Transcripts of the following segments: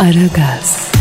Aragaz,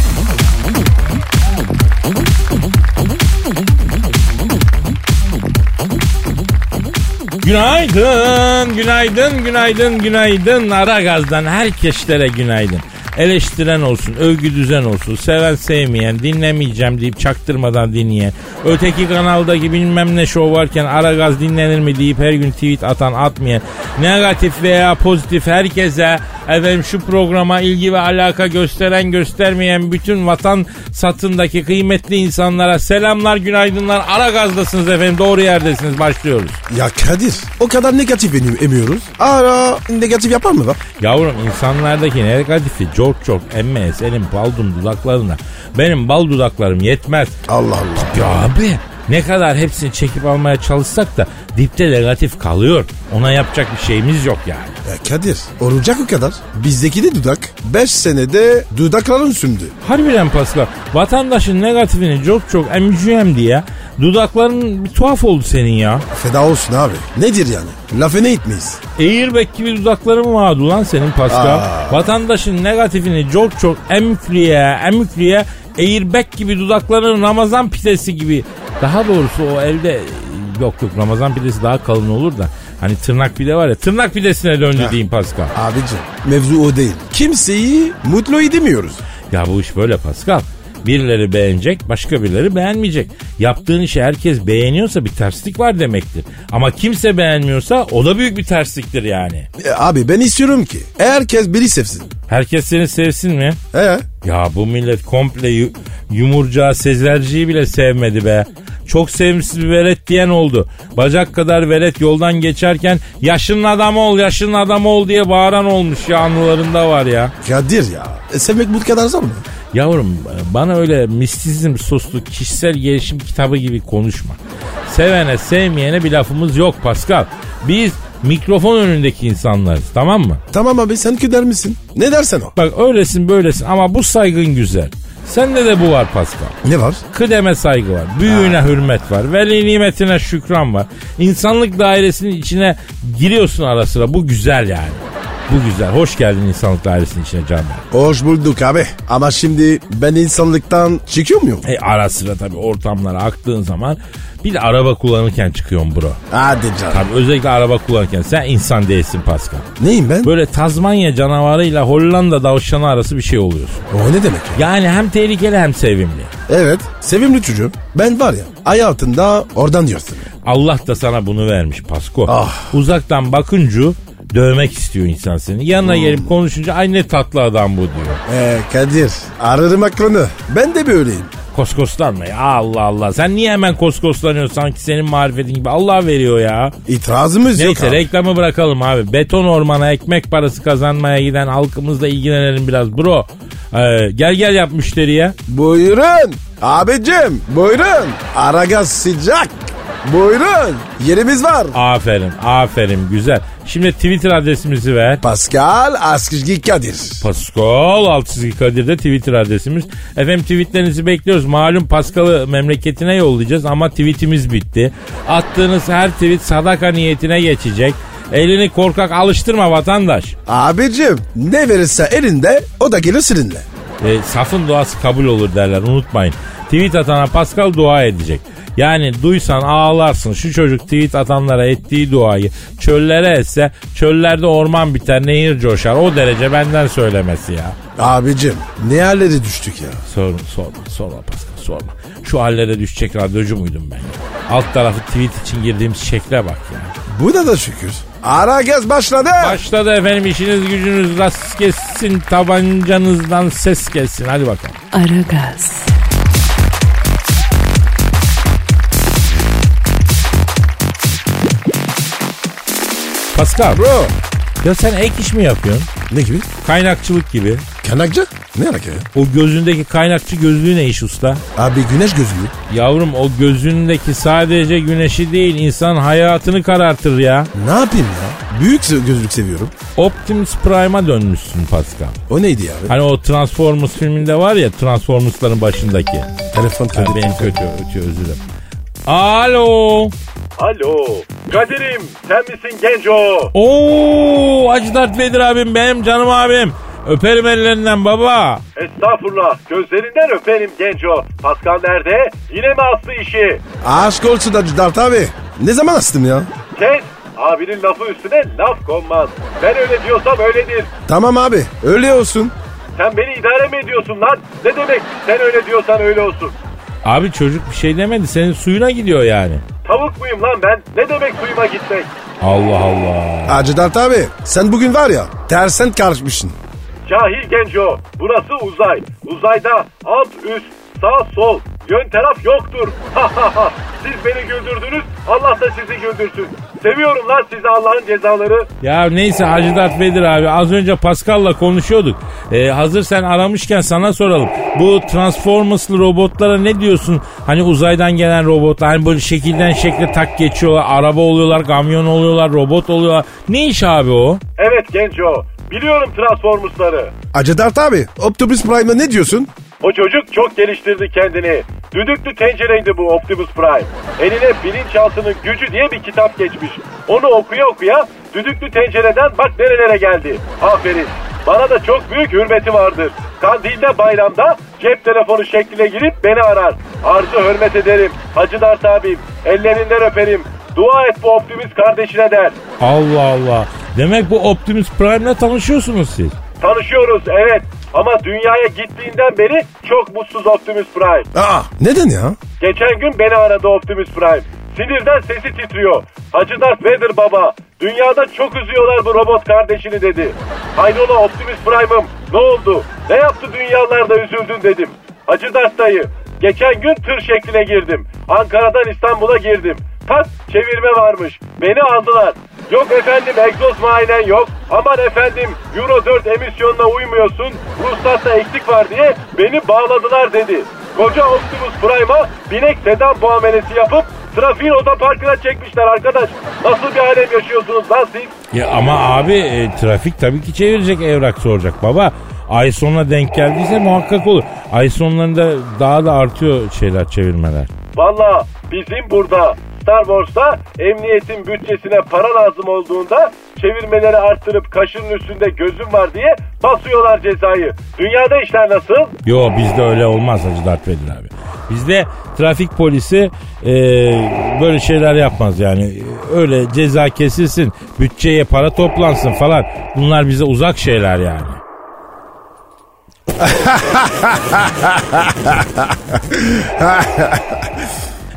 Günaydın, günaydın, günaydın, günaydın. Ara gazdan herkeslere günaydın. Eleştiren olsun, övgü düzen olsun, seven sevmeyen, dinlemeyeceğim deyip çaktırmadan dinleyen, öteki kanaldaki bilmem ne şov varken ara gaz dinlenir mi deyip her gün tweet atan atmayan, negatif veya pozitif herkese efendim şu programa ilgi ve alaka gösteren göstermeyen bütün vatan satındaki kıymetli insanlara selamlar, günaydınlar. Ara gazdasınız efendim, doğru yerdesiniz. Başlıyoruz. Ya Kadir o kadar negatif em- emiyoruz. Ara negatif yapar mı bak? Yavrum insanlardaki negatifi çok çok emme senin baldum dudaklarına. Benim bal dudaklarım yetmez. Allah Allah. Ya abi ne kadar hepsini çekip almaya çalışsak da dipte negatif kalıyor. Ona yapacak bir şeyimiz yok yani. Ya Kadir olacak o kadar. Bizdeki de dudak 5 senede dudakların sündü. Harbiden Pascal vatandaşın negatifini çok çok emeceğim diye dudakların bir tuhaf oldu senin ya. Feda olsun abi. Nedir yani? Lafını etmeyiz. Airbag gibi dudakların vardı lan senin Pascal. Aa. Vatandaşın negatifini çok çok emükleye emükleye airbag gibi dudakların Ramazan pidesi gibi. Daha doğrusu o elde yok yok Ramazan pidesi daha kalın olur da. Hani tırnak pide var ya tırnak pidesine döndü Heh. diyeyim Pascal. Abicim mevzu o değil. Kimseyi mutlu edemiyoruz. Ya bu iş böyle Pascal. Birileri beğenecek, başka birileri beğenmeyecek. Yaptığın işi herkes beğeniyorsa bir terslik var demektir. Ama kimse beğenmiyorsa o da büyük bir tersliktir yani. E, abi ben istiyorum ki herkes biri sevsin. Herkes seni sevsin mi? He? Ya bu millet komple yu- yumurcağı sezerciyi bile sevmedi be. Çok sevimsiz bir velet diyen oldu. Bacak kadar velet yoldan geçerken yaşının adamı ol yaşının adamı ol diye bağıran olmuş ya anılarında var ya. Kadir ya. E, sevmek bu kadar zor mu? Yavrum bana öyle mistizm soslu kişisel gelişim kitabı gibi konuşma. Sevene sevmeyene bir lafımız yok Pascal. Biz mikrofon önündeki insanlarız tamam mı? Tamam abi sen küder misin? Ne dersen o. Bak öylesin böylesin ama bu saygın güzel. Sende de bu var Pascal. Ne var? Kıdeme saygı var. Büyüğüne hürmet var. Veli nimetine şükran var. İnsanlık dairesinin içine giriyorsun ara sıra. Bu güzel yani. Bu güzel. Hoş geldin insanlık dairesinin içine Can Bey. Hoş bulduk abi. Ama şimdi ben insanlıktan çıkıyor muyum? E ara sıra tabii ortamlara aktığın zaman bir de araba kullanırken çıkıyorsun bro. Hadi canım. Tabii özellikle araba kullanırken sen insan değilsin Pascal. Neyim ben? Böyle Tazmanya canavarıyla Hollanda davşanı arası bir şey oluyorsun. O ne demek ya? Yani hem tehlikeli hem sevimli. Evet sevimli çocuğum. Ben var ya hayatında oradan diyorsun. Allah da sana bunu vermiş Pasko. Ah. Uzaktan bakınca dövmek istiyor insan seni. Yanına gelip konuşunca ay ne tatlı adam bu diyor. Ee, Kadir ararım aklını. Ben de böyleyim. Koskoslanma ya Allah Allah. Sen niye hemen koskoslanıyorsun sanki senin marifetin gibi Allah veriyor ya. İtirazımız yok Neyse abi. reklamı bırakalım abi. Beton ormana ekmek parası kazanmaya giden halkımızla ilgilenelim biraz bro. Ee, gel gel yap müşteriye. Buyurun. Abicim buyurun. Aragaz sıcak. Buyurun. Yerimiz var. Aferin aferin güzel. Şimdi Twitter adresimizi ver. Pascal Askizgi Kadir. Pascal Altçizgi Kadir'de Twitter adresimiz. Efendim tweetlerinizi bekliyoruz. Malum Pascal'ı memleketine yollayacağız ama tweetimiz bitti. Attığınız her tweet sadaka niyetine geçecek. Elini korkak alıştırma vatandaş. Abicim ne verirse elinde o da gelir seninle. E, safın duası kabul olur derler unutmayın. Tweet atana Pascal dua edecek. Yani duysan ağlarsın şu çocuk tweet atanlara ettiği duayı çöllere etse çöllerde orman biter nehir coşar o derece benden söylemesi ya. Abicim ne hallere düştük ya. Sorma sorma sorma Pascal sorma. Şu hallere düşecek radyocu muydum ben? Alt tarafı tweet için girdiğimiz şekle bak ya. Buna da şükür. Aragaz başladı. Başladı efendim işiniz gücünüz rast kessin tabancanızdan ses gelsin hadi bakalım. Aragaz, Pascal Bro Ya sen ek iş mi yapıyorsun? Ne gibi? Kaynakçılık gibi. Kanakçı? Ne alaka ya? O gözündeki kaynakçı gözlüğü ne iş usta? Abi güneş gözlüğü. Yavrum o gözündeki sadece güneşi değil insan hayatını karartır ya. Ne yapayım ya? Büyük gözlük seviyorum. Optimus Prime'a dönmüşsün Pascal. O neydi ya? Hani o Transformers filminde var ya Transformers'ların başındaki. Telefon kredisi. benim kötü ötüyor özür dilerim. Alo. Alo. Kadir'im sen misin genco? Oo Hacı Dert Vedir abim benim canım abim. Öperim ellerinden baba. Estağfurullah. Gözlerinden öperim genco. Pascal nerede? Yine mi aslı işi? Aşk olsun da Dart abi. Ne zaman astım ya? Kes. Abinin lafı üstüne laf konmaz. Ben öyle diyorsam öyledir. Tamam abi öyle olsun. Sen beni idare mi ediyorsun lan? Ne demek sen öyle diyorsan öyle olsun. Abi çocuk bir şey demedi senin suyuna gidiyor yani. Tavuk muyum lan ben? Ne demek suyuma gitmek? Allah Allah. Hacı Dert abi sen bugün var ya tersen karışmışsın. Cahil genco. Burası uzay. Uzayda alt üst sağ sol yön taraf yoktur. Siz beni güldürdünüz. Allah da sizi güldürsün. Seviyorum lan sizi Allah'ın cezaları. Ya neyse Hacı Dert Vedir abi az önce Pascal'la konuşuyorduk. Ee, hazır sen aramışken sana soralım. Bu Transformers'lı robotlara ne diyorsun? Hani uzaydan gelen robotlar hani böyle şekilden şekle tak geçiyorlar. Araba oluyorlar, kamyon oluyorlar, robot oluyorlar. Ne iş abi o? Evet genco. Biliyorum Transformers'ları. Hacı Dert abi Optimus Prime'a ne diyorsun? O çocuk çok geliştirdi kendini. Düdüklü tencereydi bu Optimus Prime. Eline bilinçaltının gücü diye bir kitap geçmiş. Onu okuya okuya düdüklü tencereden bak nerelere geldi. Aferin. Bana da çok büyük hürmeti vardır. Kandilde bayramda cep telefonu şekline girip beni arar. Arzu hürmet ederim. Hacı Dert abim. Ellerinden öperim. Dua et bu Optimus kardeşine der. Allah Allah. Demek bu Optimus Prime'le tanışıyorsunuz siz. Tanışıyoruz evet. Ama dünyaya gittiğinden beri çok mutsuz Optimus Prime. Aa neden ya? Geçen gün beni aradı Optimus Prime. Sinirden sesi titriyor. Hacı Darth Vader baba. Dünyada çok üzüyorlar bu robot kardeşini dedi. Hayrola Optimus Prime'ım ne oldu? Ne yaptı dünyalarda üzüldün dedim. Hacı Darth dayı. Geçen gün tır şekline girdim. Ankara'dan İstanbul'a girdim. Tak çevirme varmış. Beni aldılar. Yok efendim egzoz muayenen yok. Aman efendim Euro 4 emisyonuna uymuyorsun. Ruhsatta eksik var diye beni bağladılar dedi. Koca Optimus Prime'a binek sedan muamelesi yapıp trafiğin otoparkına çekmişler arkadaş. Nasıl bir alem yaşıyorsunuz lan siz? Ya ama abi e, trafik tabii ki çevirecek evrak soracak baba. Ay sonuna denk geldiyse muhakkak olur. Ay sonlarında daha da artıyor şeyler çevirmeler. Valla bizim burada Star Wars'ta emniyetin bütçesine para lazım olduğunda çevirmeleri arttırıp kaşının üstünde gözüm var diye basıyorlar cezayı. Dünyada işler nasıl? Yo bizde öyle olmaz Hacı Dert Vedir abi. Bizde trafik polisi e, böyle şeyler yapmaz yani. Öyle ceza kesilsin, bütçeye para toplansın falan. Bunlar bize uzak şeyler yani.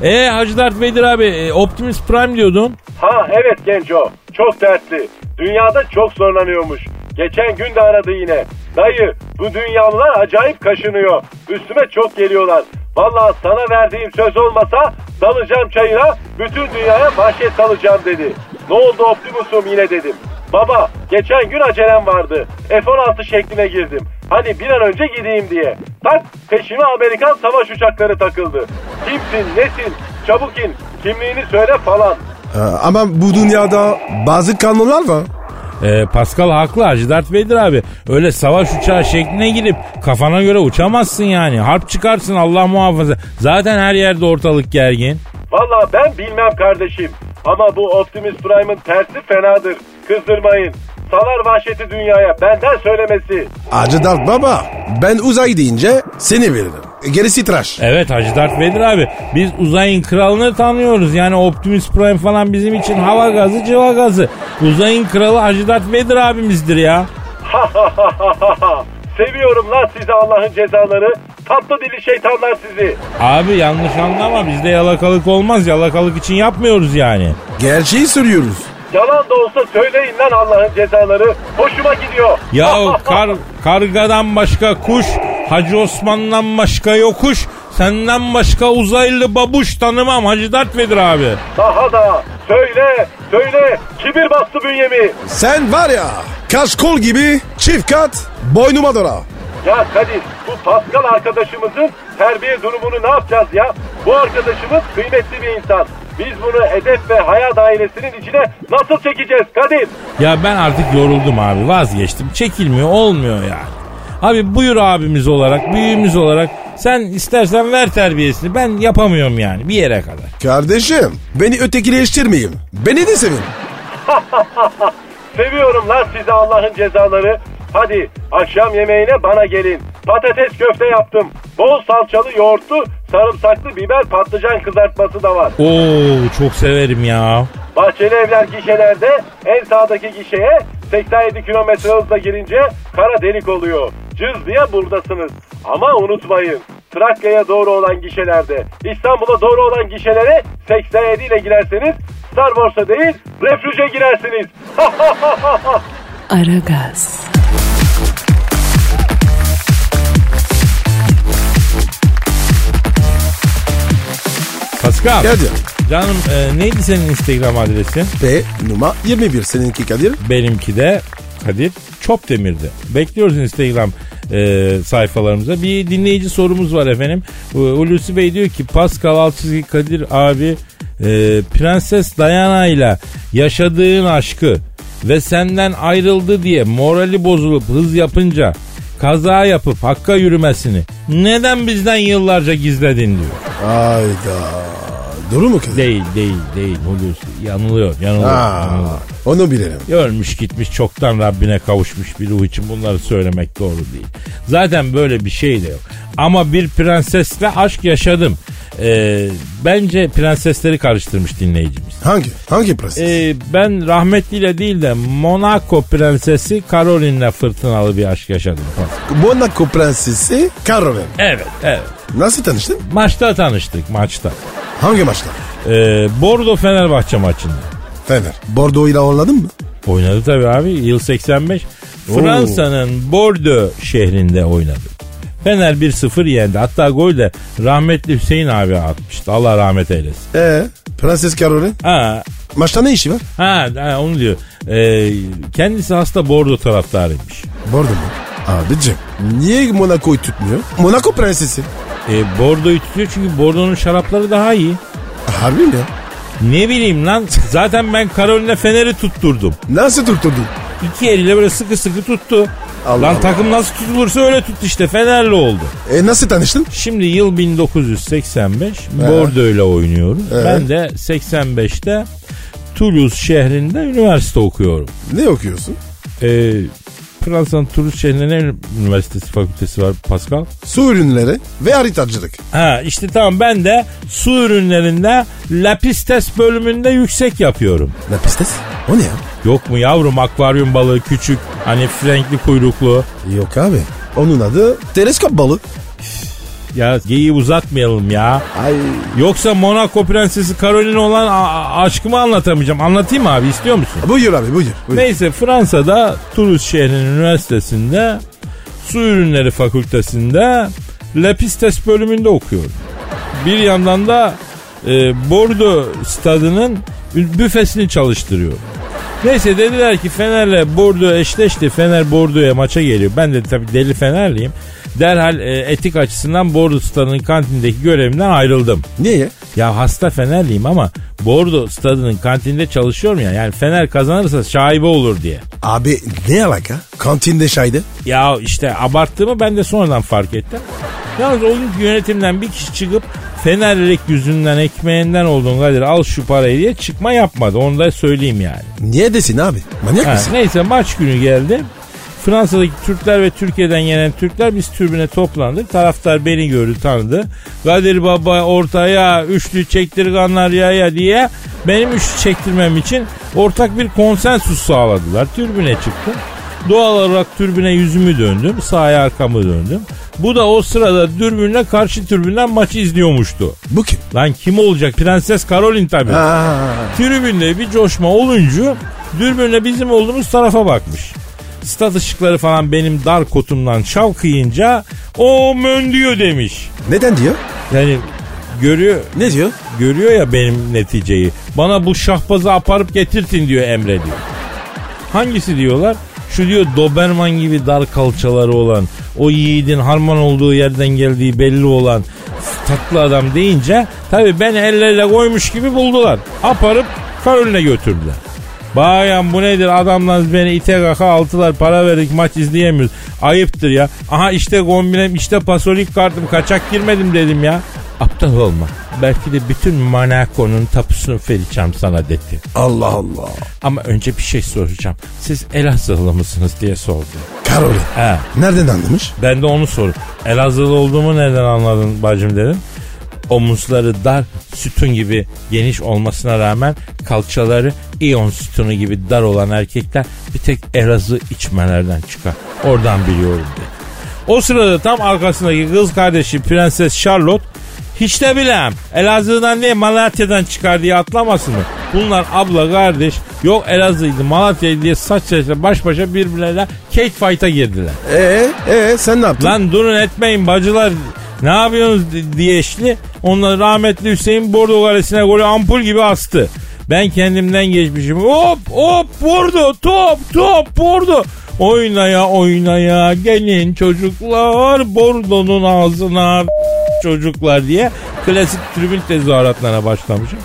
E Hacı Dert Vedir abi e, Optimus Prime diyordun. Ha evet genco çok dertli. Dünyada çok zorlanıyormuş. Geçen gün de aradı yine. Dayı bu dünyalılar acayip kaşınıyor. Üstüme çok geliyorlar. Vallahi sana verdiğim söz olmasa dalacağım çayına bütün dünyaya bahşet salacağım dedi. Ne oldu Optimus'um yine dedim. Baba geçen gün acelem vardı. F-16 şekline girdim. Hani bir an önce gideyim diye. Tak peşime Amerikan savaş uçakları takıldı. Kimsin nesin çabuk in kimliğini söyle falan. Ee, ama bu dünyada bazı kanunlar var. E, Pascal haklı Hacı Dert Vedir abi. Öyle savaş uçağı şekline girip kafana göre uçamazsın yani. Harp çıkarsın Allah muhafaza. Zaten her yerde ortalık gergin. Valla ben bilmem kardeşim. Ama bu Optimus Prime'ın tersi fenadır. Kızdırmayın. Salar vahşeti dünyaya benden söylemesi. Hacı Dert baba ben uzay deyince seni veririm. E, Gerisi tıraş. Evet Hacı Dert Vedir abi. Biz uzayın kralını tanıyoruz. Yani Optimus Prime falan bizim için hava gazı cıva gazı. Uzayın kralı Hacı Dert Vedir abimizdir ya. Seviyorum lan sizi Allah'ın cezaları. Tatlı dili şeytanlar sizi. Abi yanlış anlama bizde yalakalık olmaz. Yalakalık için yapmıyoruz yani. Gerçeği söylüyoruz. Yalan da olsa söyleyin lan Allah'ın cezaları. Hoşuma gidiyor. Ya kar, kargadan başka kuş, Hacı Osman'dan başka yokuş. Senden başka uzaylı babuş tanımam Hacı Dert Vedir abi. Daha da söyle söyle kibir bastı bünyemi. Sen var ya kaşkol gibi çift kat boynuma dola. Ya Kadir bu Pascal arkadaşımızın terbiye durumunu ne yapacağız ya? Bu arkadaşımız kıymetli bir insan. Biz bunu edep ve haya dairesinin içine nasıl çekeceğiz Kadir? Ya ben artık yoruldum abi vazgeçtim. Çekilmiyor olmuyor yani. Abi buyur abimiz olarak büyüğümüz olarak sen istersen ver terbiyesini ben yapamıyorum yani bir yere kadar. Kardeşim beni ötekileştirmeyin. Beni de sevin. Seviyorum lan sizi Allah'ın cezaları. Hadi akşam yemeğine bana gelin. Patates köfte yaptım. Bol salçalı yoğurtlu, sarımsaklı biber patlıcan kızartması da var. Oo çok severim ya. Bahçeli evler gişelerde en sağdaki gişeye 87 kilometre hızla girince kara delik oluyor. Cız diye buradasınız. Ama unutmayın Trakya'ya doğru olan gişelerde İstanbul'a doğru olan gişelere 87 ile girerseniz Star Wars'a değil refüje girersiniz. Aragaz, Pascal. Geldi. Canım e, neydi senin Instagram adresin? Ve numara 21 seninki Kadir. Benimki de Kadir Çopdemir'di. Bekliyoruz Instagram e, sayfalarımıza. Bir dinleyici sorumuz var efendim. E, Hulusi Bey diyor ki Pascal Alçızgi Kadir abi e, Prenses Diana ile yaşadığın aşkı ve senden ayrıldı diye morali bozulup hız yapınca kaza yapıp hakka yürümesini neden bizden yıllarca gizledin diyor. Hayda. Doğru mu Kadir? Değil değil değil Hulusi yanılıyor yanılıyor. Aa, yanılıyor. onu bilirim. Ölmüş gitmiş çoktan Rabbine kavuşmuş bir ruh için bunları söylemek doğru değil. Zaten böyle bir şey de yok. Ama bir prensesle aşk yaşadım. Ee, bence prensesleri karıştırmış dinleyicimiz. Hangi? Hangi prenses? Ee, ben rahmetliyle değil de Monaco prensesi Caroline'le fırtınalı bir aşk yaşadım. Monaco prensesi Caroline. Evet evet. Nasıl tanıştın? Maçta tanıştık maçta. Hangi maçta? Ee, Bordo Fenerbahçe maçında. Fener. Bordeaux ile oynadın mı? Oynadı tabii abi yıl 85. Fransa'nın Bordeaux şehrinde oynadı. Fener 1-0 yendi. Hatta gol de rahmetli Hüseyin abi atmıştı. Allah rahmet eylesin. Ee, Prenses Caroline. Ha, Maçta ne işi var? ha, ha onu diyor. Ee, kendisi hasta Bordeaux taraftarıymış. Bordeaux mu? Abicim niye Monaco'yu tutmuyor? Monaco prensesi. Ee, Bordeaux'u tutuyor çünkü Bordeaux'un şarapları daha iyi. Harbi mi? Ne bileyim lan zaten ben Caroline Fener'i tutturdum. Nasıl tutturdun? İki eliyle böyle sıkı sıkı tuttu. Allah lan Allah. takım nasıl tutulursa öyle tuttu işte Fenerli oldu. E nasıl tanıştın? Şimdi yıl 1985 Bordeaux ile oynuyorum. Evet. Ben de 85'te Toulouse şehrinde üniversite okuyorum. Ne okuyorsun? Ee, Fransa'nın Toulouse şehrinde ne üniversitesi fakültesi var Pascal? Su ürünleri ve haritacılık. Ha işte tamam ben de su ürünlerinde Lapistes bölümünde yüksek yapıyorum. Lapistes? O ne ya? Yok mu yavrum akvaryum balığı küçük hani frenkli kuyruklu. Yok abi. Onun adı teleskop balığı. Ya geyiği uzatmayalım ya. Ay Yoksa Monaco prensesi Caroline olan aşkımı anlatamayacağım. Anlatayım mı abi istiyor musun? buyur abi buyur. buyur. Neyse Fransa'da Toulouse şehrinin üniversitesinde su ürünleri fakültesinde Lapistes bölümünde okuyorum. Bir yandan da e, Bordeaux stadının büfesini çalıştırıyorum. Neyse dediler ki Fener'le Bordeaux eşleşti. Fener Bordeaux'a maça geliyor. Ben de tabii deli Fenerliyim. Derhal e, etik açısından Bordeaux stadının kantindeki görevimden ayrıldım. Niye? Ya hasta Fenerliyim ama Bordeaux stadının kantinde çalışıyorum ya. Yani Fener kazanırsa şaibe olur diye. Abi ne alaka? Kantinde şaydı. Ya işte abarttığımı ben de sonradan fark ettim. Yalnız o günkü yönetimden bir kişi çıkıp Fenerlilik yüzünden ekmeğinden olduğun Kadir al şu parayı diye çıkma yapmadı. Onu da söyleyeyim yani. Niye desin abi? Manyak Ha, mısın? neyse maç günü geldi. Fransa'daki Türkler ve Türkiye'den gelen Türkler biz türbüne toplandık. Taraftar beni gördü tanıdı. Kadir Baba ortaya üçlü çektirganlar ya ya diye benim üçlü çektirmem için ortak bir konsensus sağladılar. Türbüne çıktım. Doğal olarak türbüne yüzümü döndüm. Sahaya arkamı döndüm. Bu da o sırada dürbünle karşı türbünden maçı izliyormuştu. Bu kim? Lan kim olacak? Prenses Caroline tabii. Aa, Tribünde bir coşma olunca dürbünle bizim olduğumuz tarafa bakmış. Stat ışıkları falan benim dar kotumdan şavkıyınca o mön diyor demiş. neden diyor? Yani görüyor Ne diyor? görüyor ya benim neticeyi. Bana bu şahbazı aparıp getirtin diyor Emre diyor. Hangisi diyorlar? Şu diyor Doberman gibi dar kalçaları olan, o yiğidin harman olduğu yerden geldiği belli olan tatlı adam deyince tabii beni ellerle koymuş gibi buldular. Aparıp Karol'üne götürdüler. Bayan bu nedir adamlar beni ite kaka altılar para verdik maç izleyemiyoruz. Ayıptır ya. Aha işte kombinem işte pasolik kartım kaçak girmedim dedim ya. Aptal olma. Belki de bütün Monaco'nun tapusunu vereceğim sana dedi. Allah Allah. Ama önce bir şey soracağım. Siz Elazığlı mısınız diye sordu. Karoli. He. Nereden anlamış? Ben de onu sor. Elazığlı olduğumu nereden anladın bacım dedim. Omuzları dar sütun gibi geniş olmasına rağmen kalçaları iyon sütunu gibi dar olan erkekler bir tek Elazığ içmelerden çıkar. Oradan biliyorum dedi. O sırada tam arkasındaki kız kardeşi Prenses Charlotte hiç de bilem Elazığ'dan değil Malatya'dan çıkar diye atlamasın mı? Bunlar abla kardeş yok Elazığ'ydı Malatya'ydı diye saç saçla baş başa birbirlerine cake fight'a girdiler. Ee, ee sen ne yaptın? Lan durun etmeyin bacılar. Ne yapıyorsunuz di- diye eşli. Onlar rahmetli Hüseyin Bordo Kalesi'ne golü ampul gibi astı. Ben kendimden geçmişim. Hop hop vurdu top top vurdu. Oynaya oynaya gelin çocuklar Bordo'nun ağzına çocuklar diye klasik tribün tezahüratlarına başlamışım.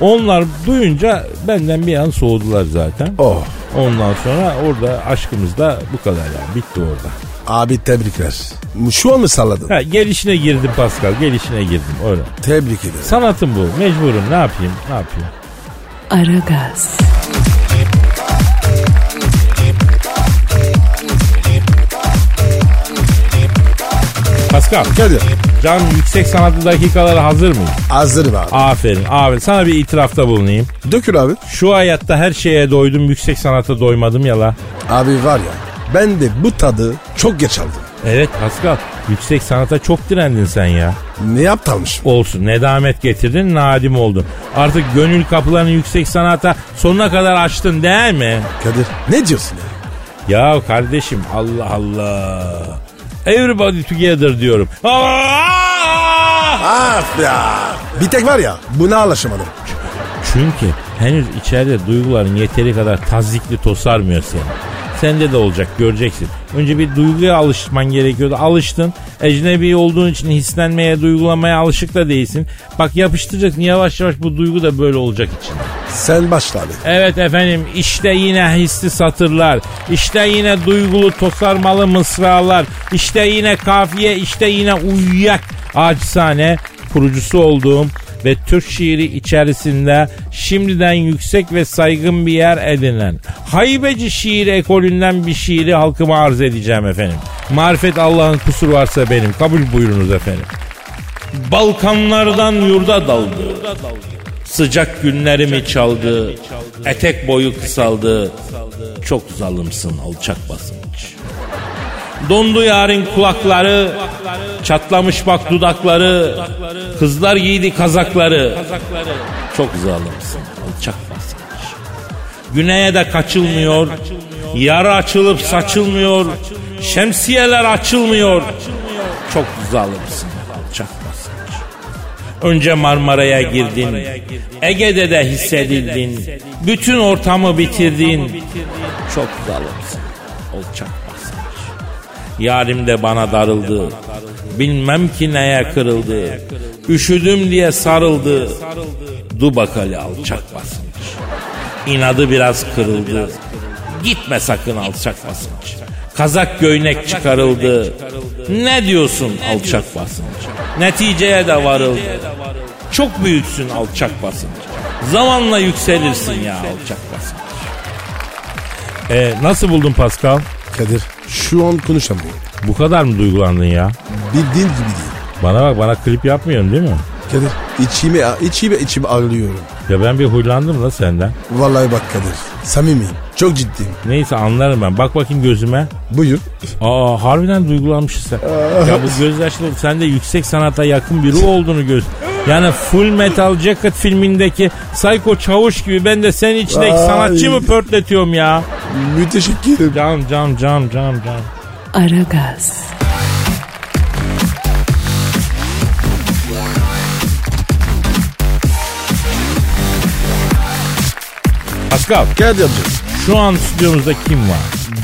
Onlar duyunca benden bir an soğudular zaten. Oh. Ondan sonra orada aşkımız da bu kadar yani bitti orada. Abi tebrikler. Şu an mı salladın? Ha, gelişine girdim Pascal gelişine girdim öyle. Tebrik ederim. Sanatım bu mecburum ne yapayım ne yapayım. Aragaz, Pascal Kadir. can yüksek sanatlı dakikalara hazır mıyım? Hazırım abi. Aferin aferin sana bir itirafta bulunayım. Dökül abi. Şu hayatta her şeye doydum yüksek sanata doymadım ya la. Abi var ya ben de bu tadı çok geç aldım. Evet Pascal yüksek sanata çok direndin sen ya. Ne aptalmışım. Olsun nedamet getirdin nadim oldun. Artık gönül kapılarını yüksek sanata sonuna kadar açtın değil mi? Kadir ne diyorsun ya? Ya kardeşim Allah Allah. Everybody together diyorum. Af ya. Bir tek var ya buna anlaşamadım. Çünkü henüz içeride duyguların yeteri kadar tazikli tosarmıyor seni. Sende de olacak göreceksin. Önce bir duyguya alışman gerekiyordu. Alıştın. Ecnebi olduğun için hislenmeye, duygulamaya alışık da değilsin. Bak yapıştıracaksın yavaş yavaş bu duygu da böyle olacak içinde. Sen başla abi. Evet efendim işte yine hisli satırlar. İşte yine duygulu tosarmalı mısralar. İşte yine kafiye işte yine uyuyak. Acizane kurucusu olduğum ve Türk şiiri içerisinde şimdiden yüksek ve saygın bir yer edinen haybeci şiir ekolünden bir şiiri halkıma arz edeceğim efendim. Marifet Allah'ın kusur varsa benim. Kabul buyurunuz efendim. Balkanlardan yurda daldı. Sıcak günlerimi çaldı. Etek boyu kısaldı. Çok zalimsin alçak basınç. Dondu yarın kulakları. Çatlamış bak dudakları. Kızlar giydi kazakları. Çok zalimsin alçak basınç. Güneye de kaçılmıyor. Yarı açılıp saçılmıyor. Şemsiyeler açılmıyor. Çok zalimsin alçak basınç. Önce Marmara'ya girdin. Ege'de de hissedildin. Bütün ortamı bitirdin. Çok zalimsin. Basınç. Yarim de bana darıldı. Bilmem ki neye kırıldı. Üşüdüm diye sarıldı. Du bakali alçak basınç. İnadı biraz kırıldı. Gitme sakın alçak basınç. Kazak göğnek çıkarıldı. Ne diyorsun alçak basınç? Neticeye de varıldı. Çok büyüksün alçak basınç. Zamanla yükselirsin ya alçak basınç. E, nasıl buldun Pascal? Kadir şu an konuşamıyorum. Bu kadar mı duygulandın ya? Bildiğin gibi değil. Bana bak bana klip yapmıyorsun değil mi? Kadir içime içime içime ağlıyorum. Ya ben bir huylandım da senden. Vallahi bak Kadir samimiyim. Çok ciddiyim. Neyse anlarım ben. Bak bakayım gözüme. Buyur. Aa harbiden duygulanmışsın sen. ya bu gözyaşları sende yüksek sanata yakın biri olduğunu göz. Yani Full Metal Jacket filmindeki Psycho Çavuş gibi ben de senin içindeki Ay. sanatçı mı pörtletiyorum ya? Müteşekkirim. Cam cam cam cam cam. Aragaz. Pascal Geldi amca. şu an stüdyomuzda kim var?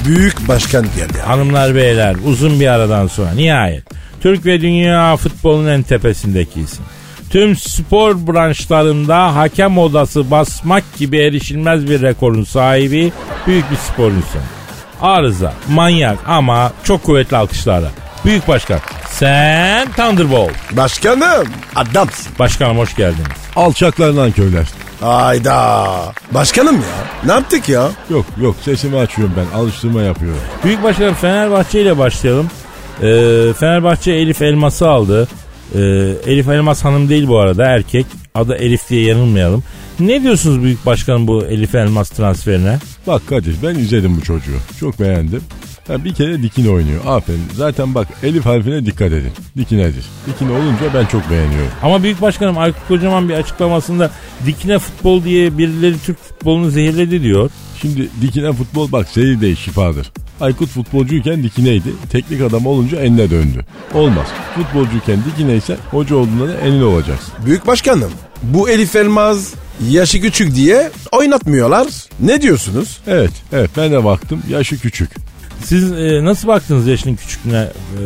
Büyük başkan geldi. Hanımlar beyler uzun bir aradan sonra nihayet Türk ve dünya futbolunun en tepesindeki isim. Tüm spor branşlarında hakem odası basmak gibi erişilmez bir rekorun sahibi büyük bir spor insanı. Arıza, manyak ama çok kuvvetli alkışlarla. Büyük başkan sen Thunderbolt. Başkanım adamsın. Başkanım hoş geldiniz. Alçaklarından köyler. Hayda. Başkanım ya. Ne yaptık ya? Yok yok sesimi açıyorum ben alıştırma yapıyorum. Büyük başkanım Fenerbahçe ile başlayalım. Ee, Fenerbahçe Elif Elmas'ı aldı. Ee, Elif Elmas hanım değil bu arada erkek. Adı Elif diye yanılmayalım. Ne diyorsunuz Büyük Başkanım bu Elif Elmas transferine? Bak Kadir ben izledim bu çocuğu. Çok beğendim. Ha, bir kere dikine oynuyor. Aferin. Zaten bak elif harfine dikkat edin. Dikinedir. Dikine olunca ben çok beğeniyorum. Ama Büyük Başkanım Aykut Kocaman bir açıklamasında dikine futbol diye birileri Türk futbolunu zehirledi diyor. Şimdi dikine futbol bak zehir değil şifadır. Aykut futbolcuyken dikineydi. Teknik adam olunca enine döndü. Olmaz. Futbolcuyken dikineysen hoca olduğunda da enine olacaksın. Büyük başkanım. Bu Elif Elmaz yaşı küçük diye oynatmıyorlar. Ne diyorsunuz? Evet, evet ben de baktım. Yaşı küçük. Siz e, nasıl baktınız yaşının küçüklüğüne e,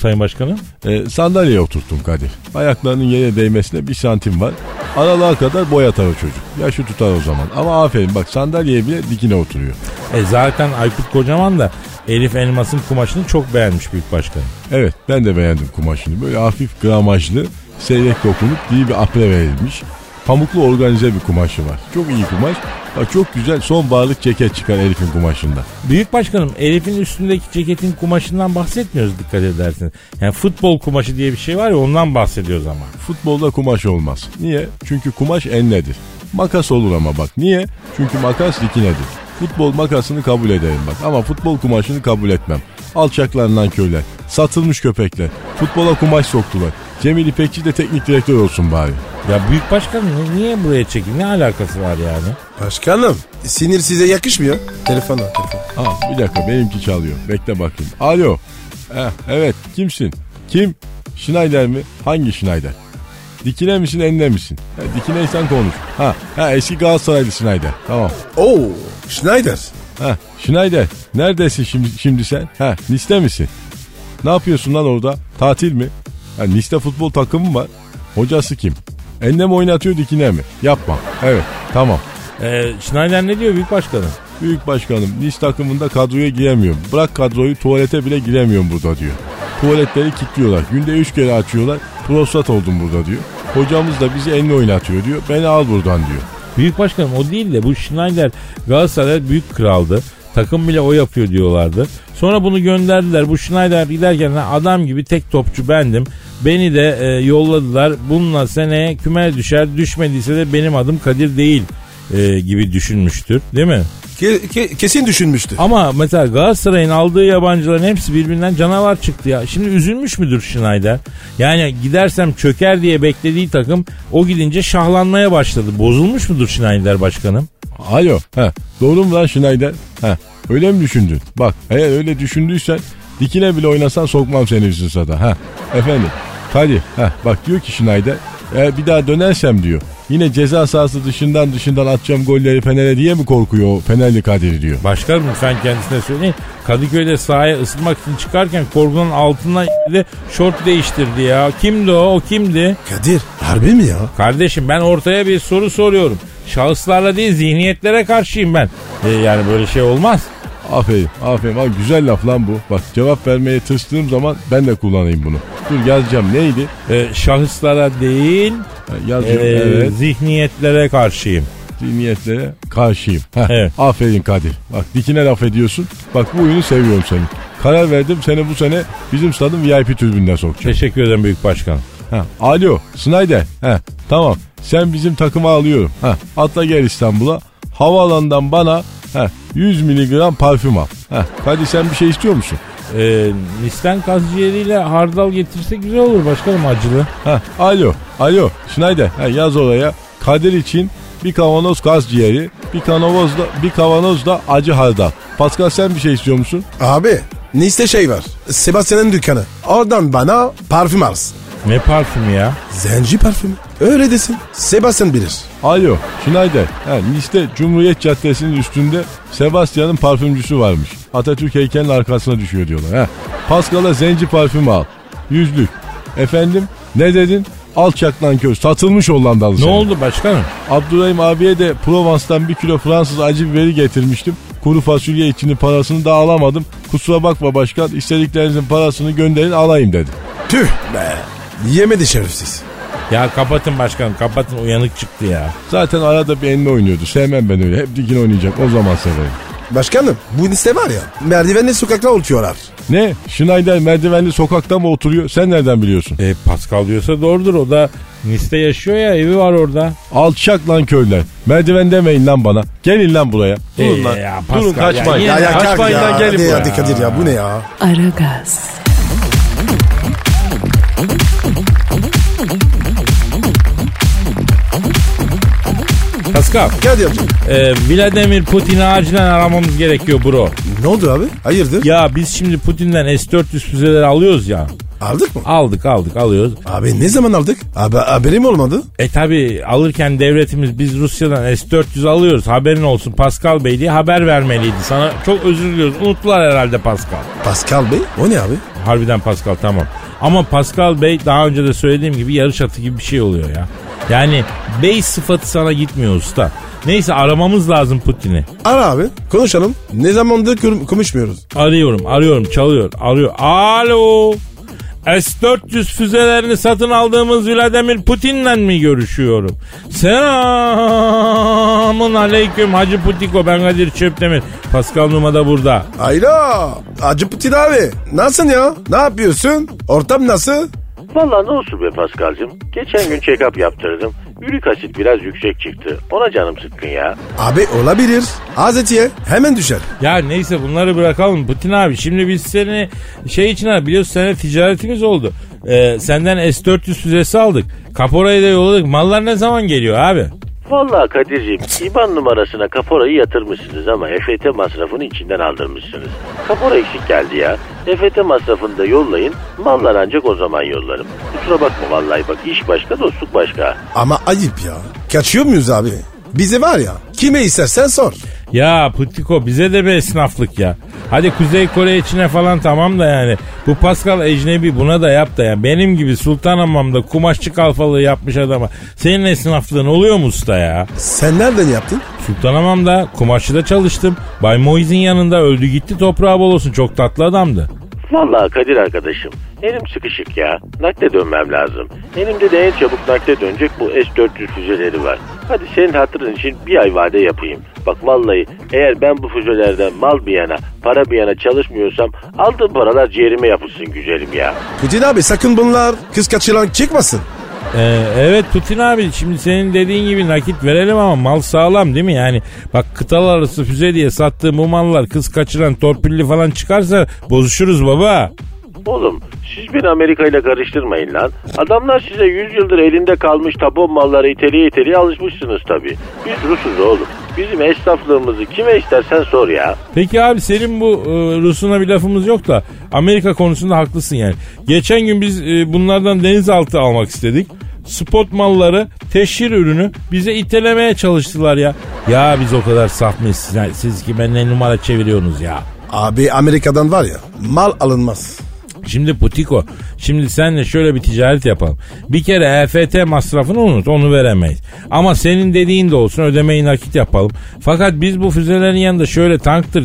Sayın Başkanım? E, sandalyeye oturttum Kadir. Ayaklarının yere değmesine bir santim var. Aralığa kadar boy atar o çocuk. Yaşı tutar o zaman. Ama aferin bak sandalyeye bile dikine oturuyor. E zaten Aykut Kocaman da Elif Elmas'ın kumaşını çok beğenmiş Büyük Başkanım. Evet ben de beğendim kumaşını. Böyle hafif gramajlı, seyrek dokunup iyi bir apre verilmiş. Pamuklu organize bir kumaşı var. Çok iyi kumaş. Bak çok güzel sonbaharlık ceket çıkar Elif'in kumaşında. Büyük başkanım Elif'in üstündeki ceketin kumaşından bahsetmiyoruz dikkat ederseniz. Yani futbol kumaşı diye bir şey var ya ondan bahsediyoruz ama. Futbolda kumaş olmaz. Niye? Çünkü kumaş enledir. Makas olur ama bak. Niye? Çünkü makas dikinedir. Futbol makasını kabul ederim bak ama futbol kumaşını kabul etmem. Alçaklarından köyler, satılmış köpekler, futbola kumaş soktular. Cemil İpekçi de teknik direktör olsun bari. Ya büyük başkanım ni- niye buraya çekin? Ne alakası var yani? Başkanım sinir size yakışmıyor. Telefon al telefon. Aa, bir dakika benimki çalıyor. Bekle bakayım. Alo. Heh, evet kimsin? Kim? Schneider mi? Hangi Schneider? Dikine misin enine misin? Ha, dikineysen konuş. Ha, ha eski Galatasaraylı Schneider. Tamam. Oo Schneider. Ha Schneider neredesin şimdi, şimdi sen? Ha Nice'de misin? Ne yapıyorsun lan orada? Tatil mi? Ha, Nice'de futbol takımı var. Hocası kim? Enine mi oynatıyor dikine mi? Yapma. Evet tamam. Ee, Schneider ne diyor büyük başkanım? Büyük başkanım Nice takımında kadroya giremiyorum. Bırak kadroyu tuvalete bile giremiyorum burada diyor. Tuvaletleri kilitliyorlar. Günde üç kere açıyorlar. Prostat oldum burada diyor. Hocamız da bizi enine oynatıyor diyor. Beni al buradan diyor. Büyük başkanım o değil de bu Schneider Galatasaray büyük kraldı. Takım bile o yapıyor diyorlardı. Sonra bunu gönderdiler. Bu Schneider giderken "Ha, adam gibi tek topçu bendim. Beni de e, yolladılar. Bununla seneye küme düşer. Düşmediyse de benim adım Kadir değil e, gibi düşünmüştür. Değil mi? Ke- ke- kesin düşünmüştü. Ama mesela Galatasaray'ın aldığı yabancıların hepsi birbirinden canavar çıktı ya. Şimdi üzülmüş müdür Schneider? Yani gidersem çöker diye beklediği takım o gidince şahlanmaya başladı. Bozulmuş mudur Schneider başkanım? Alo. Ha, doğru mu lan Schneider? Ha, öyle mi düşündün? Bak eğer öyle düşündüysen dikine bile oynasan sokmam seni üstün sada. Ha, efendim. Hadi. Ha, bak diyor ki Schneider. Eğer bir daha dönersem diyor. Yine ceza sahası dışından dışından atacağım golleri Fener'e diye mi korkuyor o Fenerli Kadir diyor. Başkanım lütfen kendisine söyleyin. Kadıköy'de sahaya ısınmak için çıkarken korkunun altından de şort değiştirdi ya. Kimdi o? O kimdi? Kadir harbi mi ya? Kardeşim ben ortaya bir soru soruyorum. Şahıslarla değil zihniyetlere karşıyım ben. E, yani böyle şey olmaz. Aferin aferin. Bak güzel laf lan bu. Bak cevap vermeye tırstığım zaman ben de kullanayım bunu. Dur yazacağım neydi? E, şahıslara değil Ha, Yazıyorum e, evet. zihniyetlere karşıyım. Zihniyetlere karşıyım. Heh, Evet. Aferin Kadir. Bak dikine laf ediyorsun. Bak bu oyunu seviyorum seni. Karar verdim seni bu sene bizim stadın VIP tribününe sokacağım. Teşekkür ederim büyük başkanım. Ha, alo Snyder. Ha, tamam sen bizim takıma alıyorum. Ha, atla gel İstanbul'a. Havaalanından bana ha, 100 miligram parfüm al. Ha, Kadir sen bir şey istiyor musun? E, Nisten kaz ciğeriyle hardal getirse güzel olur başkanım acılı. Ha, alo, alo Schneider ha, yaz oraya Kadir için bir kavanoz kaz ciğeri, bir kavanoz da, bir kavanoz da acı hardal. Pascal sen bir şey istiyor musun? Abi Nice'de şey var. Sebastian'ın dükkanı. Oradan bana parfüm alsın. Ne parfümü ya? Zenci parfümü. Öyle desin. Sebastian bilir. Alo Schneider. Ha, Nice'de Cumhuriyet Caddesi'nin üstünde Sebastian'ın parfümcüsü varmış. Atatürk heykelinin arkasına düşüyor diyorlar. Ha. Pascal'a zenci parfümü al. Yüzlük. Efendim ne dedin? Alçak nankör satılmış Hollandalı Ne sana. oldu başkanım? Abdurrahim abiye de Provence'dan bir kilo Fransız acı biberi getirmiştim. Kuru fasulye içini parasını da alamadım. Kusura bakma başkan istediklerinizin parasını gönderin alayım dedi. Tüh be. Yemedi şerefsiz. Ya kapatın başkanım kapatın uyanık çıktı ya. Zaten arada bir enli oynuyordu. Sevmem ben öyle. Hep dikin oynayacak. O zaman severim. Başkanım bu liste var ya. Merdivenle sokakta oturuyorlar. Ne? Schneider merdivenli sokakta mı oturuyor? Sen nereden biliyorsun? E, Pascal diyorsa doğrudur o da Nice'de yaşıyor ya evi var orada. Alçak lan köyler. Merdiven demeyin lan bana. Gelin lan buraya. Durun Ee, lan. ya Pascal Durun kaçmayın. ya, Ya ya kaçmayın ya. lan gelin Hadi, buraya. hadi Kadir ya bu ne ya? Aragaz, Pascal Kadir amca. e, Vladimir Putin'i acilen aramamız gerekiyor bro. Ne oldu abi? Hayırdır? Ya biz şimdi Putin'den S-400 füzeleri alıyoruz ya. Aldık mı? Aldık aldık alıyoruz. Abi ne zaman aldık? Abi haberim olmadı. E tabi alırken devletimiz biz Rusya'dan S-400 alıyoruz haberin olsun Pascal Bey diye haber vermeliydi. Sana çok özür diliyoruz unuttular herhalde Pascal. Pascal Bey o ne abi? Harbiden Pascal tamam. Ama Pascal Bey daha önce de söylediğim gibi yarış atı gibi bir şey oluyor ya. Yani bey sıfatı sana gitmiyor usta. Neyse aramamız lazım Putin'i. Ara abi konuşalım. Ne zamandır konuşmuyoruz. Arıyorum arıyorum çalıyor arıyor. Alo. S-400 füzelerini satın aldığımız Vladimir Putin'le mi görüşüyorum? Selamun aleyküm Hacı Putiko ben Kadir Çöptemir. Pascal Numa da burada. Ayla. Acı Putin abi. Nasılsın ya? Ne yapıyorsun? Ortam nasıl? Valla ne olsun be Paskal'cığım. Geçen gün check-up yaptırdım. Ürik asit biraz yüksek çıktı. Ona canım sıkkın ya. Abi olabilir. Az ye. Hemen düşer. Ya neyse bunları bırakalım Putin abi. Şimdi biz seni şey için abi biliyorsun seninle ticaretimiz oldu. Ee, senden S-400 füzesi aldık. Kaporayı da yolladık. Mallar ne zaman geliyor abi? Valla Kadir'ciğim IBAN numarasına kaporayı yatırmışsınız ama EFT masrafını içinden aldırmışsınız. Kapora eksik geldi ya. EFT masrafını da yollayın. Mallar ancak o zaman yollarım. Kusura bakma vallahi bak iş başka dostluk başka. Ama ayıp ya. Kaçıyor muyuz abi? Bize var ya. Kime istersen sor. Ya Putiko bize de bir esnaflık ya. Hadi Kuzey Kore içine falan tamam da yani. Bu Pascal ecnebi buna da yap da ya. Benim gibi Sultanhamam'da kumaşçı kalfalığı yapmış adama. Senin esnaflığın oluyor mu usta ya? Sen nereden yaptın? Sultanhamam'da kumaşçıda çalıştım. Bay Moiz'in yanında öldü gitti toprağı bol olsun. Çok tatlı adamdı. Vallahi Kadir arkadaşım elim sıkışık ya. Nakde dönmem lazım. Elimde de en çabuk nakde dönecek bu S-400 füzeleri var. Hadi senin hatırın için bir ay vade yapayım. Bak vallahi eğer ben bu füzelerden mal bir yana para bir yana çalışmıyorsam aldığım paralar ciğerime yapışsın güzelim ya. Putin abi sakın bunlar kız kaçıran çıkmasın. Ee, evet Putin abi şimdi senin dediğin gibi nakit verelim ama mal sağlam değil mi? Yani bak kıtalar arası füze diye sattığım bu mallar kız kaçıran torpilli falan çıkarsa bozuşuruz baba. Oğlum siz beni Amerika ile karıştırmayın lan. Adamlar size 100 yıldır elinde kalmış tabon malları iteliye iteliye alışmışsınız tabii. Biz Rusuz oğlum. Bizim esnaflığımızı kime istersen sor ya. Peki abi senin bu e, Rus'una bir lafımız yok da Amerika konusunda haklısın yani. Geçen gün biz e, bunlardan denizaltı almak istedik. Spot malları, teşhir ürünü bize itelemeye çalıştılar ya. Ya biz o kadar saf mıyız siz, siz ki benimle numara çeviriyorsunuz ya. Abi Amerika'dan var ya mal alınmaz. Şimdi Putiko, şimdi senle şöyle bir ticaret yapalım. Bir kere EFT masrafını unut, onu veremeyiz. Ama senin dediğin de olsun, ödemeyi nakit yapalım. Fakat biz bu füzelerin yanında şöyle tanktır,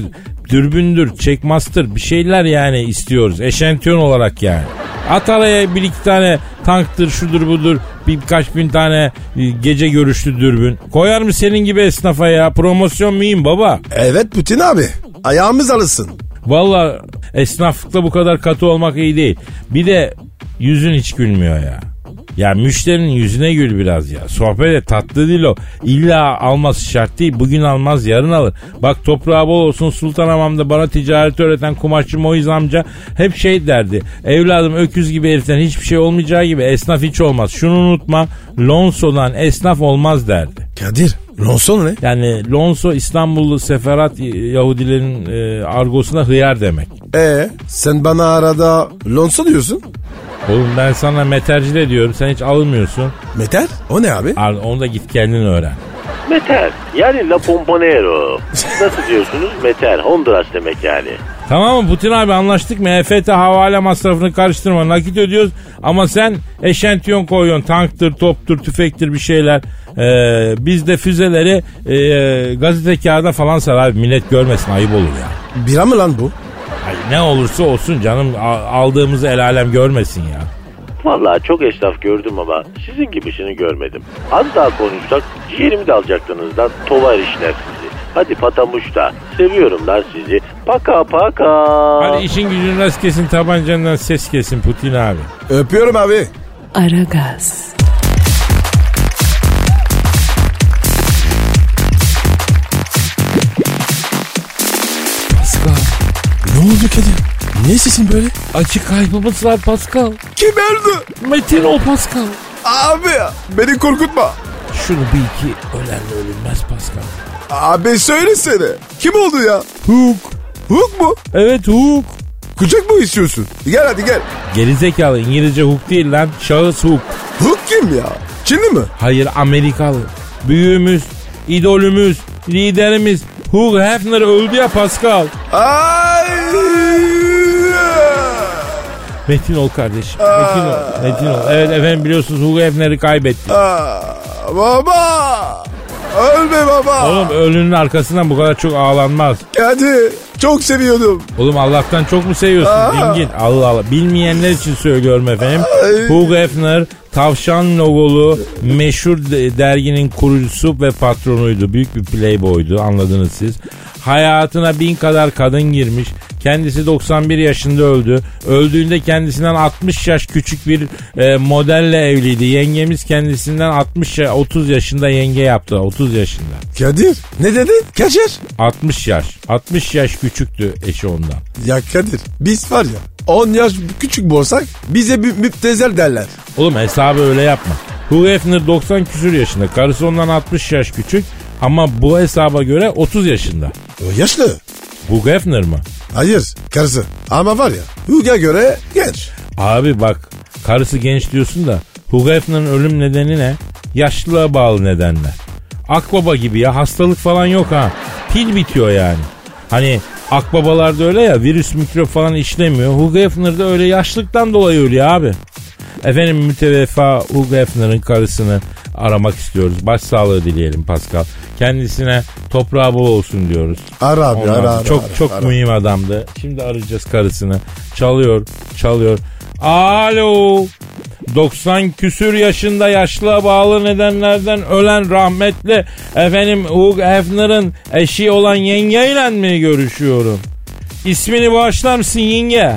dürbündür, çekmastır bir şeyler yani istiyoruz. Eşentiyon olarak yani. At araya bir iki tane tanktır, şudur budur, birkaç bin tane e, gece görüşlü dürbün. Koyar mı senin gibi esnafa ya? Promosyon muyum baba? Evet Putin abi. Ayağımız alışsın. Valla esnaflıkta bu kadar katı olmak iyi değil. Bir de yüzün hiç gülmüyor ya. Ya müşterinin yüzüne gül biraz ya. Sohbet et tatlı değil o. İlla alması şart değil. Bugün almaz yarın alır. Bak toprağı bol olsun Sultanhamam'da bana ticaret öğreten kumaşçı Moiz amca hep şey derdi. Evladım öküz gibi heriften hiçbir şey olmayacağı gibi esnaf hiç olmaz. Şunu unutma Lonso'dan esnaf olmaz derdi. Kadir Ronson ne? Yani Lonso İstanbullu seferat Yahudilerin e, argosuna hıyar demek. E sen bana arada Lonson diyorsun. Oğlum ben sana meterci de diyorum sen hiç alınmıyorsun. Meter? O ne abi? Al onu da git kendin öğren. Meter. Yani La Pomponero. Nasıl diyorsunuz? Meter. Honduras demek yani. Tamam mı Putin abi anlaştık mı? EFT havale masrafını karıştırma. Nakit ödüyoruz ama sen eşentiyon koyuyorsun. Tanktır, toptur, tüfektir bir şeyler. Ee, biz de füzeleri e, gazete kağıda falan sar abi. Millet görmesin ayıp olur ya. Bira mı lan bu? Ay, ne olursa olsun canım aldığımızı el alem görmesin ya. Vallahi çok esnaf gördüm ama sizin gibisini görmedim. Az daha konuşsak ciğerimi de alacaktınız lan tovar işler sizi. Hadi patamuşta. Seviyorum lan sizi. Paka paka. Hadi işin gücün rast kesin tabancandan ses kesin Putin abi. Öpüyorum abi. Aragaz, Ne oldu Kadir? Ne sesin böyle? Açık kaybımız var Pascal. Kim öldü? Metin ol Pascal. Abi beni korkutma. Şunu bil ki ölenle ölünmez Pascal. Abi söylesene. Kim oldu ya? Hook. Hook mu? Evet Hook. Kucak mı istiyorsun? Gel hadi gel. Gerizekalı İngilizce Hook değil lan. Şahıs Hook. Hook kim ya? Çinli mi? Hayır Amerikalı. Büyüğümüz, idolümüz, liderimiz Hugh Hefner öldü ya Pascal. Ay. Metin ol kardeşim. Metin ol. Metin ol. Evet efendim biliyorsunuz Hugh Hefner'i kaybettik. Aa, baba. Ölme baba. Oğlum ölünün arkasından bu kadar çok ağlanmaz. Hadi. Çok seviyordum. Oğlum Allah'tan çok mu seviyorsun dingin? Allah Allah. Bilmeyenler için söylüyorum efendim. Ay. Hugh Hefner tavşan logolu meşhur de- derginin kurucusu ve patronuydu. Büyük bir playboydu anladınız siz. Hayatına bin kadar kadın girmiş. Kendisi 91 yaşında öldü. Öldüğünde kendisinden 60 yaş küçük bir e, modelle evliydi. Yengemiz kendisinden 60 ya- 30 yaşında yenge yaptı. 30 yaşında. Kadir ne dedin? Kaç yaş? 60 yaş. 60 yaş küçüktü eşi ondan. Ya Kadir biz var ya 10 yaş küçük olsak bize müptezel derler. Oğlum hesabı öyle yapma. Hugh Hefner 90 küsür yaşında. Karısı ondan 60 yaş küçük. Ama bu hesaba göre 30 yaşında. O yaşlı. Hugh Hefner mı? Hayır karısı. Ama var ya Hug'a göre genç. Abi bak karısı genç diyorsun da Hugh Hefner'ın ölüm nedeni ne? Yaşlılığa bağlı nedenler. Akbaba gibi ya hastalık falan yok ha. Pil bitiyor yani. Hani akbabalarda öyle ya virüs mikrop falan işlemiyor. Hugh Hefner'da öyle yaşlıktan dolayı ölüyor abi. Efendim müteveffa Hugh Hefner'ın karısını aramak istiyoruz. Başsağlığı dileyelim Pascal. Kendisine toprağı bol olsun diyoruz. Ara abi Ondan ara, ara, çok ara, çok ara. mühim adamdı. Şimdi arayacağız karısını. Çalıyor, çalıyor. Alo. 90 küsür yaşında yaşlığa bağlı nedenlerden ölen rahmetli efendim Hugh Hefner'ın eşi olan yengeyle mi görüşüyorum? İsmini bağışlar mısın yenge?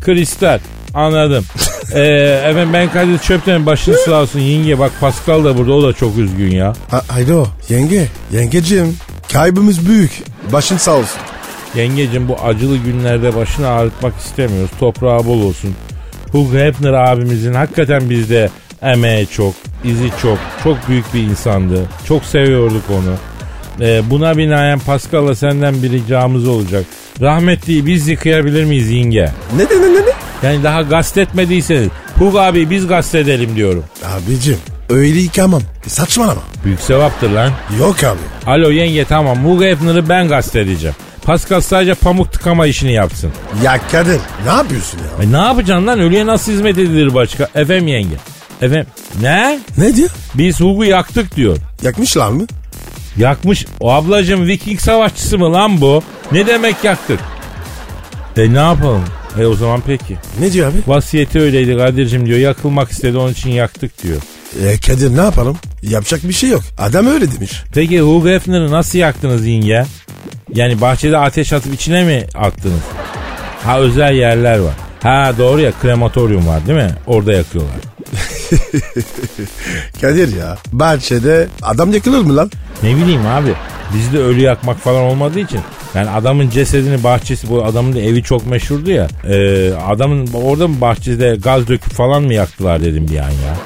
Kristal. Anladım. ee, efendim ben Kadir Çöpten başın sağ olsun yenge. Bak Pascal da burada o da çok üzgün ya. Ha, alo yenge. Yengecim kaybımız büyük. Başın sağ olsun. Yengecim bu acılı günlerde başını ağrıtmak istemiyoruz. Toprağı bol olsun. Hugh Hefner abimizin hakikaten bizde emeği çok, izi çok, çok büyük bir insandı. Çok seviyorduk onu. Ee, buna binaen Pascal'la senden bir ricamız olacak. Rahmetliyi biz yıkayabilir miyiz yenge? Ne ne ne ne? Yani daha gastetmediyseniz Hugh abi biz gastedelim diyorum. Abicim öyle yıkamam. Saçmalama. Büyük sevaptır lan. Yok abi. Alo yenge tamam Hugh Hefner'ı ben gastedeceğim. Pascal sadece pamuk tıkama işini yapsın. Ya Kadir ne yapıyorsun ya? E ne yapacaksın lan? Ölüye nasıl hizmet edilir başka? Efendim yenge. Efendim ne? Ne diyor? Biz Hug'u yaktık diyor. Yakmışlar mı? Yakmış. O ablacım Viking savaşçısı mı lan bu? Ne demek yaktık? E ne yapalım? E o zaman peki. Ne diyor abi? Vasiyeti öyleydi Kadir'cim diyor. Yakılmak istedi onun için yaktık diyor. E Kadir ne yapalım? Yapacak bir şey yok. Adam öyle demiş. Peki Hugh Hefner'ı nasıl yaktınız yenge? Yani bahçede ateş atıp içine mi attınız? Ha özel yerler var. Ha doğru ya krematoryum var değil mi? Orada yakıyorlar. Kadir ya bahçede adam yakılır mı lan? Ne bileyim abi bizde ölü yakmak falan olmadığı için yani adamın cesedini bahçesi bu adamın da evi çok meşhurdu ya e, adamın orada mı bahçede gaz döküp falan mı yaktılar dedim bir an ya.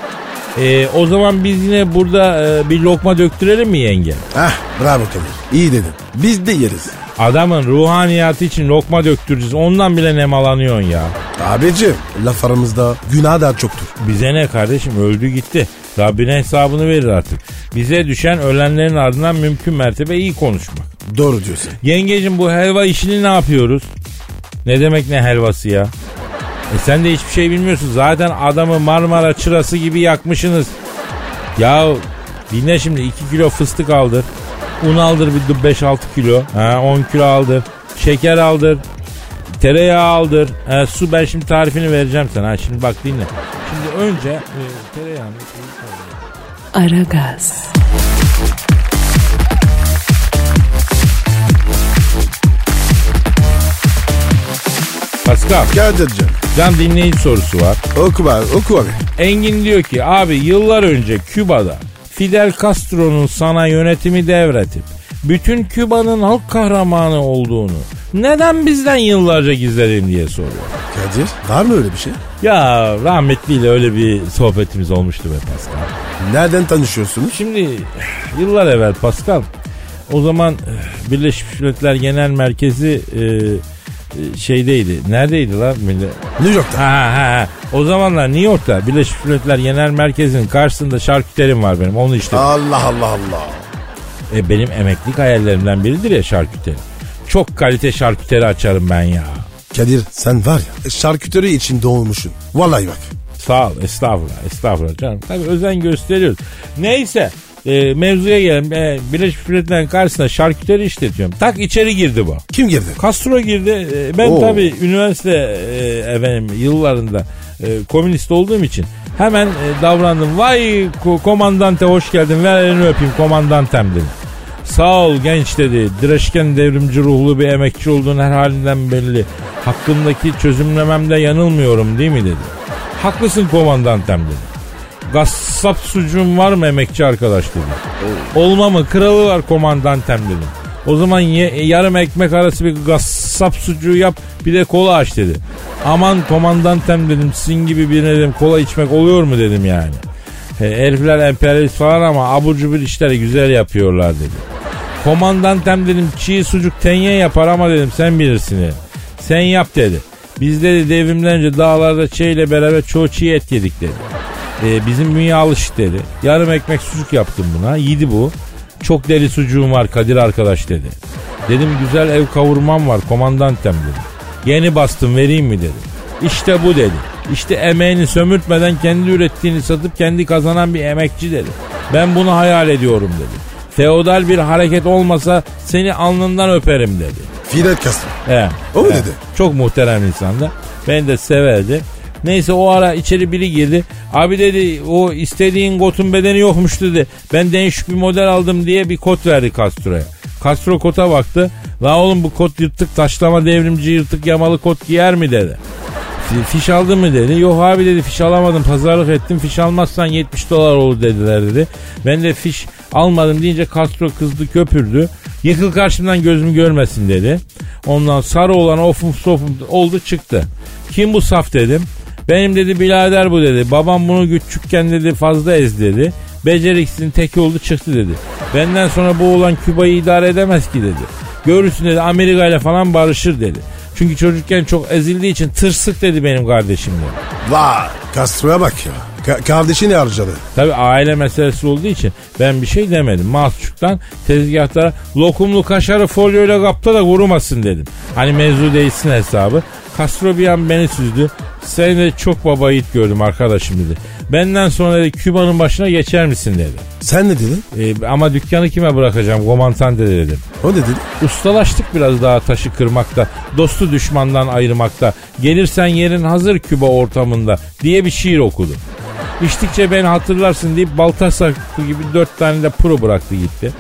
E, o zaman biz yine burada e, bir lokma döktürelim mi yenge? Hah bravo Kadir. İyi dedin. Biz de yeriz. Adamın ruhaniyatı için lokma döktüreceğiz. Ondan bile nemalanıyorsun ya. Abicim laf aramızda günah da çoktur. Bize ne kardeşim öldü gitti. Rabbine hesabını verir artık. Bize düşen ölenlerin ardından mümkün mertebe iyi konuşmak. Doğru diyorsun. Yengecim bu helva işini ne yapıyoruz? Ne demek ne helvası ya? E sen de hiçbir şey bilmiyorsun. Zaten adamı Marmara çırası gibi yakmışsınız. Ya dinle şimdi 2 kilo fıstık aldır. Un aldır bir 5-6 kilo. Ha, 10 kilo aldır. Şeker aldır. Tereyağı aldır. Ha, su ben şimdi tarifini vereceğim sana. Ha, şimdi bak dinle. Şimdi önce e, tereyağını... Aragaz, Pascal, Kadir'cim can dinleyici sorusu var. oku abi oku abi. Engin diyor ki abi yıllar önce Küba'da Fidel Castro'nun sana yönetimi devretip bütün Küba'nın halk kahramanı olduğunu neden bizden yıllarca gizledin diye soruyor. Kadir var mı öyle bir şey? Ya rahmetliyle öyle bir sohbetimiz olmuştu be Pascal. Nereden tanışıyorsunuz? Şimdi yıllar evvel Pascal o zaman Birleşmiş Milletler Genel Merkezi e, şeydeydi. Neredeydi lan? New York'ta. Ha, ha, ha. O zamanlar New York'ta Birleşmiş Milletler Genel Merkezi'nin karşısında şarküterim var benim. Onu işte. Allah Allah Allah. E, benim emeklilik hayallerimden biridir ya şarküteri. Çok kalite şarküteri açarım ben ya. Kadir sen var ya şarküteri için doğmuşsun. Vallahi bak. Sağ ol. Estağfurullah. Estağfurullah canım. Tabii özen gösteriyoruz. Neyse. E, mevzuya gelelim. E, Birleşmiş Milletler'in karşısında şarküteri işletiyorum. Tak içeri girdi bu. Kim girdi? Castro girdi. E, Ben Oo. tabii üniversite e, efendim yıllarında e, komünist olduğum için hemen e, davrandım. Vay ko- komandante hoş geldin. Ver elini öpeyim komandantem dedim. Sağ ol genç dedi. Direşken devrimci ruhlu bir emekçi olduğun her halinden belli. Hakkındaki çözümlememde yanılmıyorum değil mi dedi. Haklısın komandantem dedi. Gassap sucuğun var mı emekçi arkadaş dedi. Olma mı kralı var komandantem dedim. O zaman ye- yarım ekmek arası bir gassap sucuğu yap bir de kola aç dedi. Aman komandantem dedim sizin gibi birine dedim kola içmek oluyor mu dedim yani. He, herifler emperyalist falan ama abur cubur işleri güzel yapıyorlar dedi. Komandantem dedim çiğ sucuk tenye yapar ama dedim sen bilirsin dedim. Sen yap dedi. Biz dedi devrimden önce dağlarda çiğ beraber çoğu çiğ et yedik dedi. Ee, bizim bünye alışık dedi. Yarım ekmek sucuk yaptım buna. Yedi bu. Çok deli sucuğum var Kadir arkadaş dedi. Dedim güzel ev kavurmam var komandantem dedi. Yeni bastım vereyim mi dedi. İşte bu dedi. İşte emeğini sömürtmeden kendi ürettiğini satıp kendi kazanan bir emekçi dedi. Ben bunu hayal ediyorum dedi. Feodal bir hareket olmasa seni alnından öperim dedi. Fidel Castro. He. O mu dedi? Çok muhterem insandı. Beni de severdi. Neyse o ara içeri biri girdi. Abi dedi o istediğin kotun bedeni yokmuş dedi. Ben değişik bir model aldım diye bir kot verdi Castro'ya. Castro kota baktı. La oğlum bu kot yırtık taşlama devrimci yırtık yamalı kot giyer mi dedi. Fi- Fiş aldın mı dedi. Yok abi dedi fiş alamadım pazarlık ettim. Fiş almazsan 70 dolar olur dediler dedi. Ben de fiş almadım deyince Castro kızdı köpürdü. Yıkıl karşımdan gözüm görmesin dedi. Ondan sarı olan ofum sofum oldu çıktı. Kim bu saf dedim. Benim dedi birader bu dedi. Babam bunu küçükken dedi fazla ez dedi. Beceriksizin teki oldu çıktı dedi. Benden sonra bu oğlan Küba'yı idare edemez ki dedi. Görürsün dedi Amerika ile falan barışır dedi. Çünkü çocukken çok ezildiği için tırsık dedi benim kardeşim dedi. Vay. Castro'ya bak ya. Ka- kardeşini harcadı. Tabi aile meselesi olduğu için ben bir şey demedim. Mahsusçuktan tezgahlara lokumlu kaşarı folyoyla kapta da kurumasın dedim. Hani mevzu değilsin hesabı. Castro bir an beni süzdü. Seni de çok baba yiğit gördüm arkadaşım dedi. Benden sonra dedi Küba'nın başına geçer misin dedi. Sen ne dedin? E, ama dükkanı kime bırakacağım komandante de dedim. O ne dedi? Ustalaştık biraz daha taşı kırmakta, dostu düşmandan ayırmakta. Gelirsen yerin hazır Küba ortamında diye bir şiir okudu. İçtikçe beni hatırlarsın deyip balta saklı gibi dört tane de pro bıraktı gitti.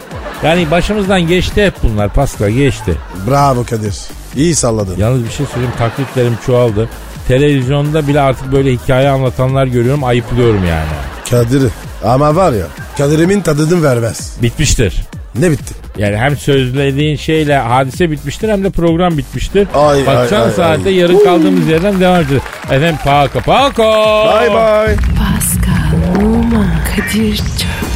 Yani başımızdan geçti hep bunlar Pascal geçti. Bravo Kadir. İyi salladın. Yalnız bir şey söyleyeyim taklitlerim çoğaldı. Televizyonda bile artık böyle hikaye anlatanlar görüyorum ayıplıyorum yani. Kadir. Ama var ya Kadir'imin tadını vermez. Bitmiştir. Ne bitti? Yani hem sözlediğin şeyle hadise bitmiştir hem de program bitmiştir. Ay, Bakacağın ay, ay, saatte ay. yarın kaldığımız yerden devam edeceğiz. Efendim paka paka. Bye bye. Pascal, Oman, Kadir çok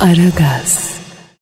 Aragaz.